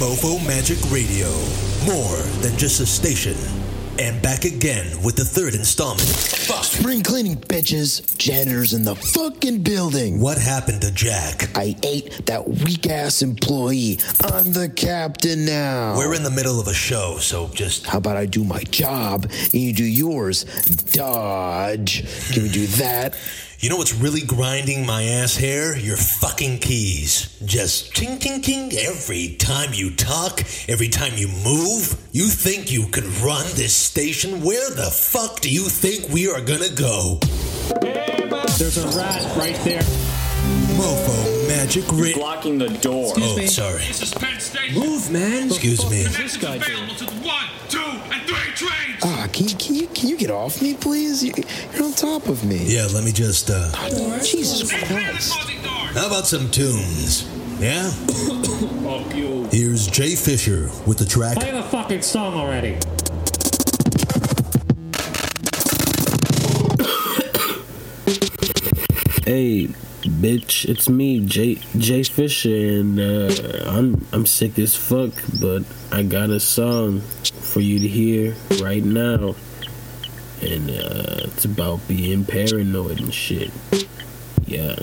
Mofo Magic Radio. More than just a station. And back again with the third installment. Fuck. Spring cleaning, bitches. Janitors in the fucking building. What happened to Jack? I ate that weak ass employee. I'm the captain now. We're in the middle of a show, so just. How about I do my job and you do yours? Dodge. Can we do that? You know what's really grinding my ass hair? Your fucking keys. Just ching ching ching every time you talk, every time you move. You think you can run this station? Where the fuck do you think we are gonna go? There's a rat right there. Mofo Magic Radio. Blocking the door. Oh, sorry. This is Penn Station. Move, man. Excuse me. Connections available to the one, two, can you, can you can you get off me, please? You, you're on top of me. Yeah, let me just, uh. Jesus Hey, Christ. How about some tunes? Yeah? Fuck you. Here's Jay Fisher with the track Play the fucking song already. Hey, bitch, it's me, Jay Jay Fisher, and uh, I'm I'm sick as fuck, but I got a song for you to hear right now, and uh, it's about being paranoid and shit. Yeah,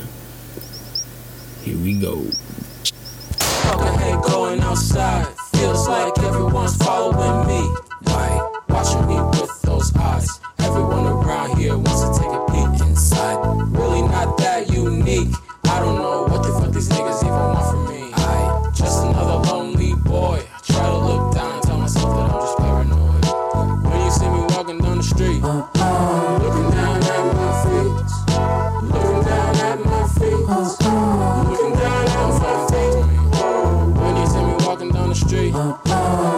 here we go. Fucking hate going outside. Feels like everyone's following me. Down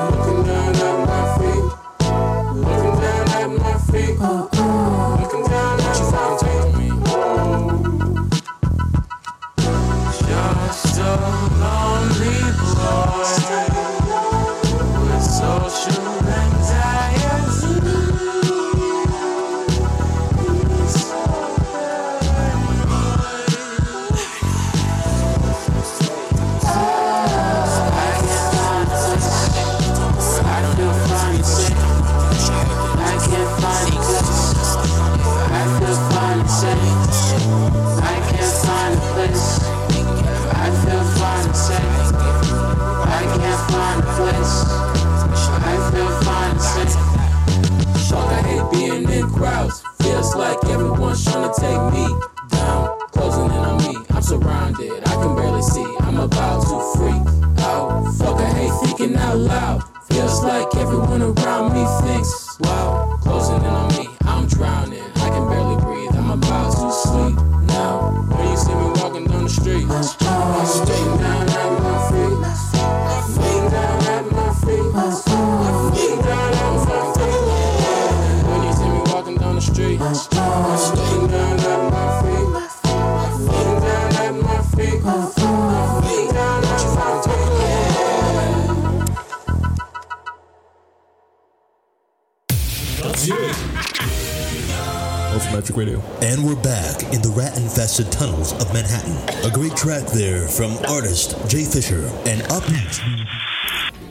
Mofo Magic Radio. And we're back in the rat infested tunnels of Manhattan. A great track there from artist Jay Fisher. And up next,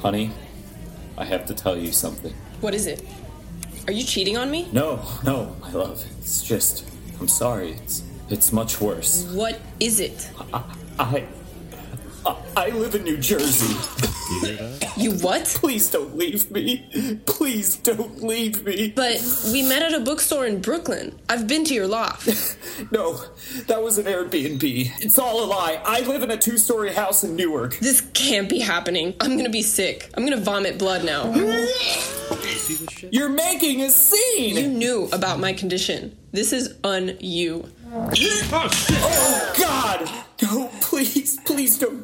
Honey, I have to tell you something. What is it? Are you cheating on me? No, no, my love. It's just, I'm sorry. It's, it's much worse. What is it? I, I, I live in New Jersey. You what? Please don't leave me. Please don't leave me. But we met at a bookstore in Brooklyn. I've been to your loft. No, that was an Airbnb. It's all a lie. I live in a two-story house in Newark. This can't be happening. I'm gonna be sick. I'm gonna vomit blood now. You're making a scene. You knew about my condition. This is un you. Oh God!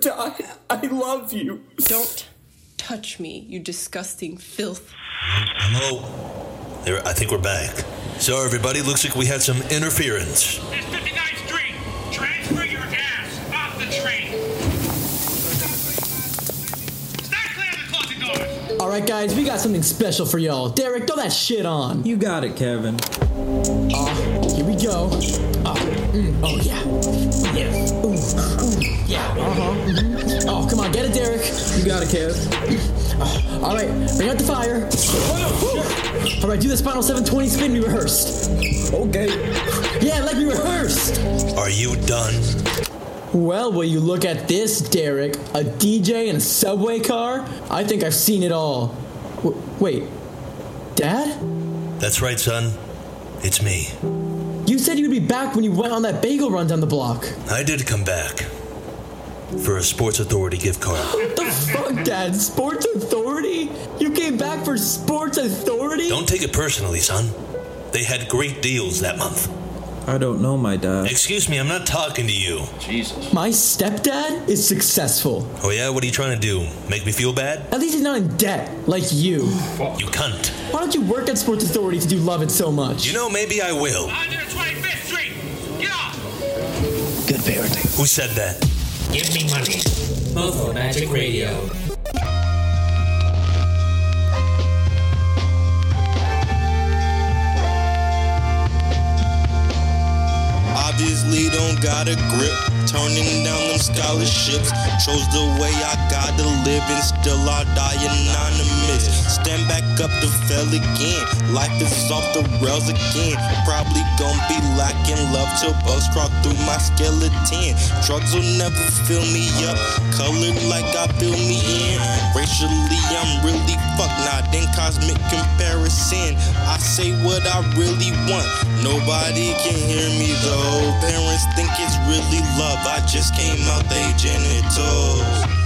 Die. I love you. Don't touch me, you disgusting filth. hello. There, I think we're back. So, everybody, looks like we had some interference. It's 59th Street. Transfer your ass off the train. Start clearing the closing doors. All right, guys, we got something special for y'all. Derek, throw that shit on. You got it, Kevin. Uh, here we go. Oh, mm, oh yeah. Yeah. Ooh, ooh, yeah. Uh huh. Oh, come on, get it, Derek. You got it, Kev. Uh, all right, bring out the fire. All right, do the Spinal 720 spin we rehearsed. Okay. Yeah, like we rehearsed. Are you done? Well, will you look at this, Derek? A DJ in a subway car? I think I've seen it all. W- wait, Dad? That's right, son. It's me. You said you'd be back when you went on that bagel run down the block. I did come back for a Sports Authority gift card. What the fuck, Dad? Sports Authority? You came back for Sports Authority? Don't take it personally, son. They had great deals that month. I don't know my dad. Excuse me, I'm not talking to you. Jesus. My stepdad is successful. Oh, yeah? What are you trying to do? Make me feel bad? At least he's not in debt, like you. You cunt. Why don't you work at Sports Authority since you love it so much? You know, maybe I will. 125th Street. Get off. Good parenting. Who said that? Give me money. Mofo Magic Radio. Obviously don't got a grip. Turning down them scholarships. Chose the way I gotta live and still I die anonymous. Stand back up to fail again. Life is off the rails again. Probably gonna be lacking love till bugs crawl through my skeleton. Drugs will never fill me up. Colored like I fill me in. Racially, I'm really fucked, not in cosmic comparison. I say what I really want. Nobody can hear me though. Parents think it's really love. I just came out they genitals.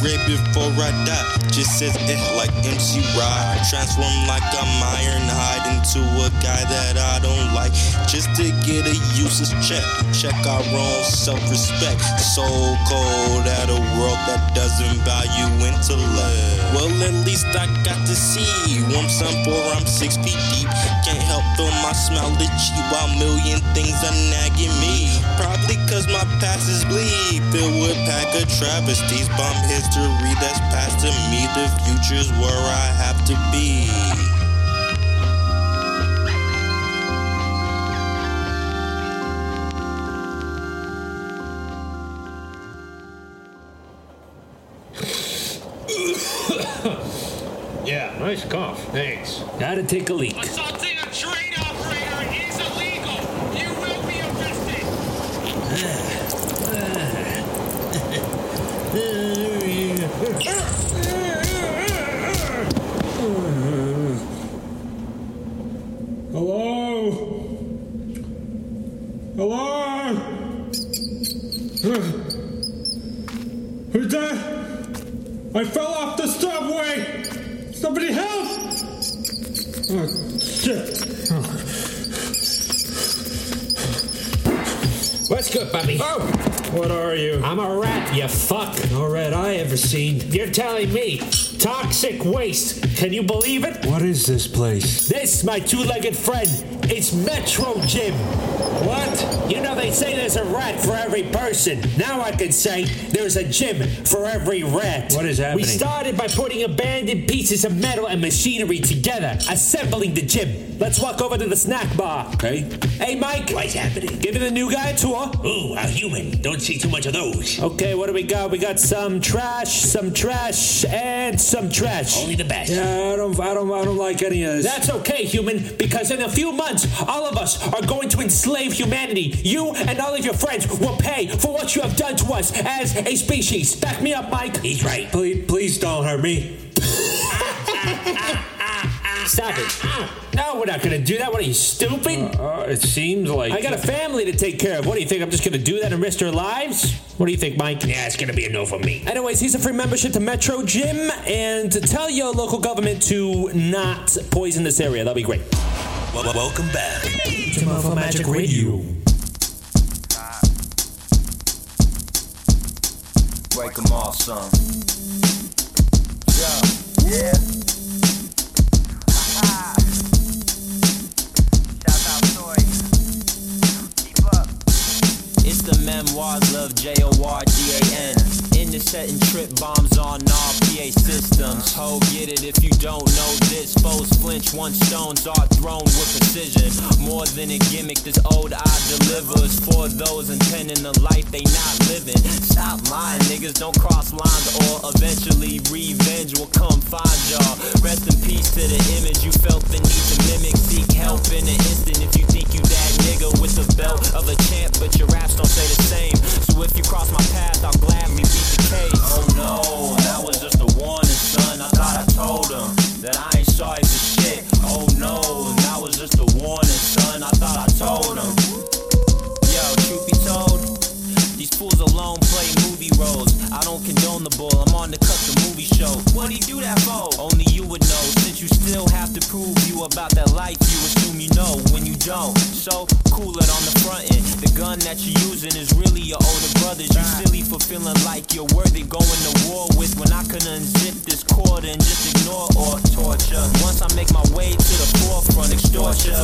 Grave before I die. Just says it like MC Ride. Transform like I'm Ironhide into a guy that I don't like. Just to get a useless check. Check our own self respect. So cold at a world that doesn't value intellect. Well, at least I got to see. Warm sun for I'm six feet deep. Can't help feel my smile itchy while million things are nagging me. Probably cause my past is bleed. Filled with pack of travesties. Bum history that's past to me. The future's where I have to be. Yeah, nice cough. Thanks. Gotta take a leak. Hmm. Who's there? I fell off the subway! Somebody help! Oh, shit. Oh. What's good, Bobby? Oh! What are you? I'm a rat, you fuck. No rat I ever seen. You're telling me. Toxic waste. Can you believe it? What is this place? This, my two legged friend, it's Metro Gym. What? You know, they say there's a rat for every person. Now I can say there's a gym for every rat. What is happening? We started by putting abandoned pieces of metal and machinery together, assembling the gym. Let's walk over to the snack bar. Okay. Hey, Mike. What's happening? Giving the new guy a tour. Ooh, a human. Don't see too much of those. Okay, what do we got? We got some trash, some trash, and some trash. Only the best. Yeah, I don't, I don't, I don't like any of this. That's okay, human, because in a few months, all of us are going to enslave humanity. You and all of your friends will pay for what you have done to us as a species. Back me up, Mike. He's right. Please, please don't hurt me. Stop it. No, we're not going to do that. What are you, stupid? Uh, it seems like I got a family to take care of. What do you think? I'm just going to do that and risk their lives? What do you think, Mike? Yeah, it's gonna be a no for me. Anyways, here's a free membership to Metro Gym and tell your local government to not poison this area. That'll be great. Well, welcome back. To Mofo Magic Radio. Break them off, son. Yeah, yeah. Ha-ha. Shout out, Toy. Keep up. It's the memoirs of J O R G A N. into setting trip bombs on all PA systems. Ho, get it if you don't know this. Foes flinch once stones are thrown with precision. More than a gimmick, this old eye delivers for those intending a life they not living. Stop lying, niggas don't cross lines or eventually revenge will come find y'all. Rest in peace to the image you felt the need to mimic. Seek help in an instant if you think you that nigga with the belt of a champ, but your raps don't say the same. So if you cross my path, I'll gladly beat the case. Oh no, feeling like you're worthy going to war with when I can unzip this cord and just ignore all torture. Once I make my way to the forefront, extortion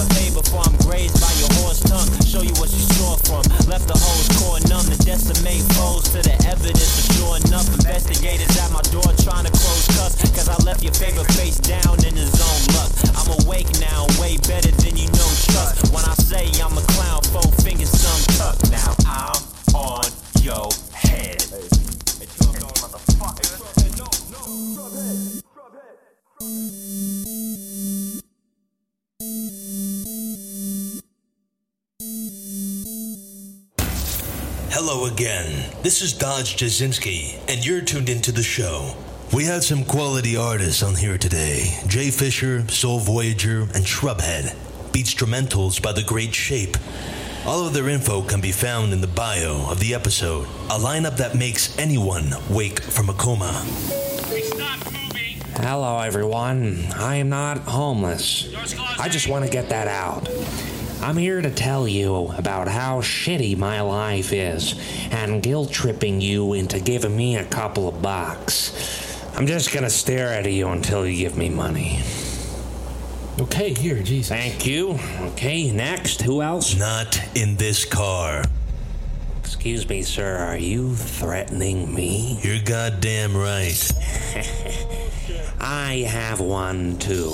Hello again. This is Dodge Jasinski, and you're tuned into the show. We had some quality artists on here today Jay Fisher, Sole Voyager, and Shrubhead. Beatstrumentals by The Great Shape. All of their info can be found in the bio of the episode, a lineup that makes anyone wake from a coma. Hello, everyone. I am not homeless. I just want to get that out. I'm here to tell you about how shitty my life is and guilt tripping you into giving me a couple of bucks. I'm just gonna stare at you until you give me money. Okay, here, Jesus. Thank you. Okay, next. Who else? Not in this car. Excuse me, sir. Are you threatening me? You're goddamn right. I have one too.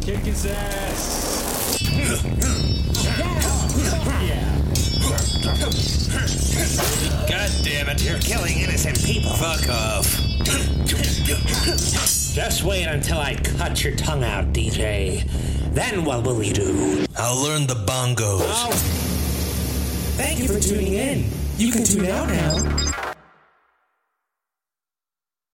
Kick his ass. God damn it, you're killing innocent people. Fuck off. Just wait until I cut your tongue out, DJ. Then what will you do? I'll learn the bongos. Thank you for tuning in. You can tune out now.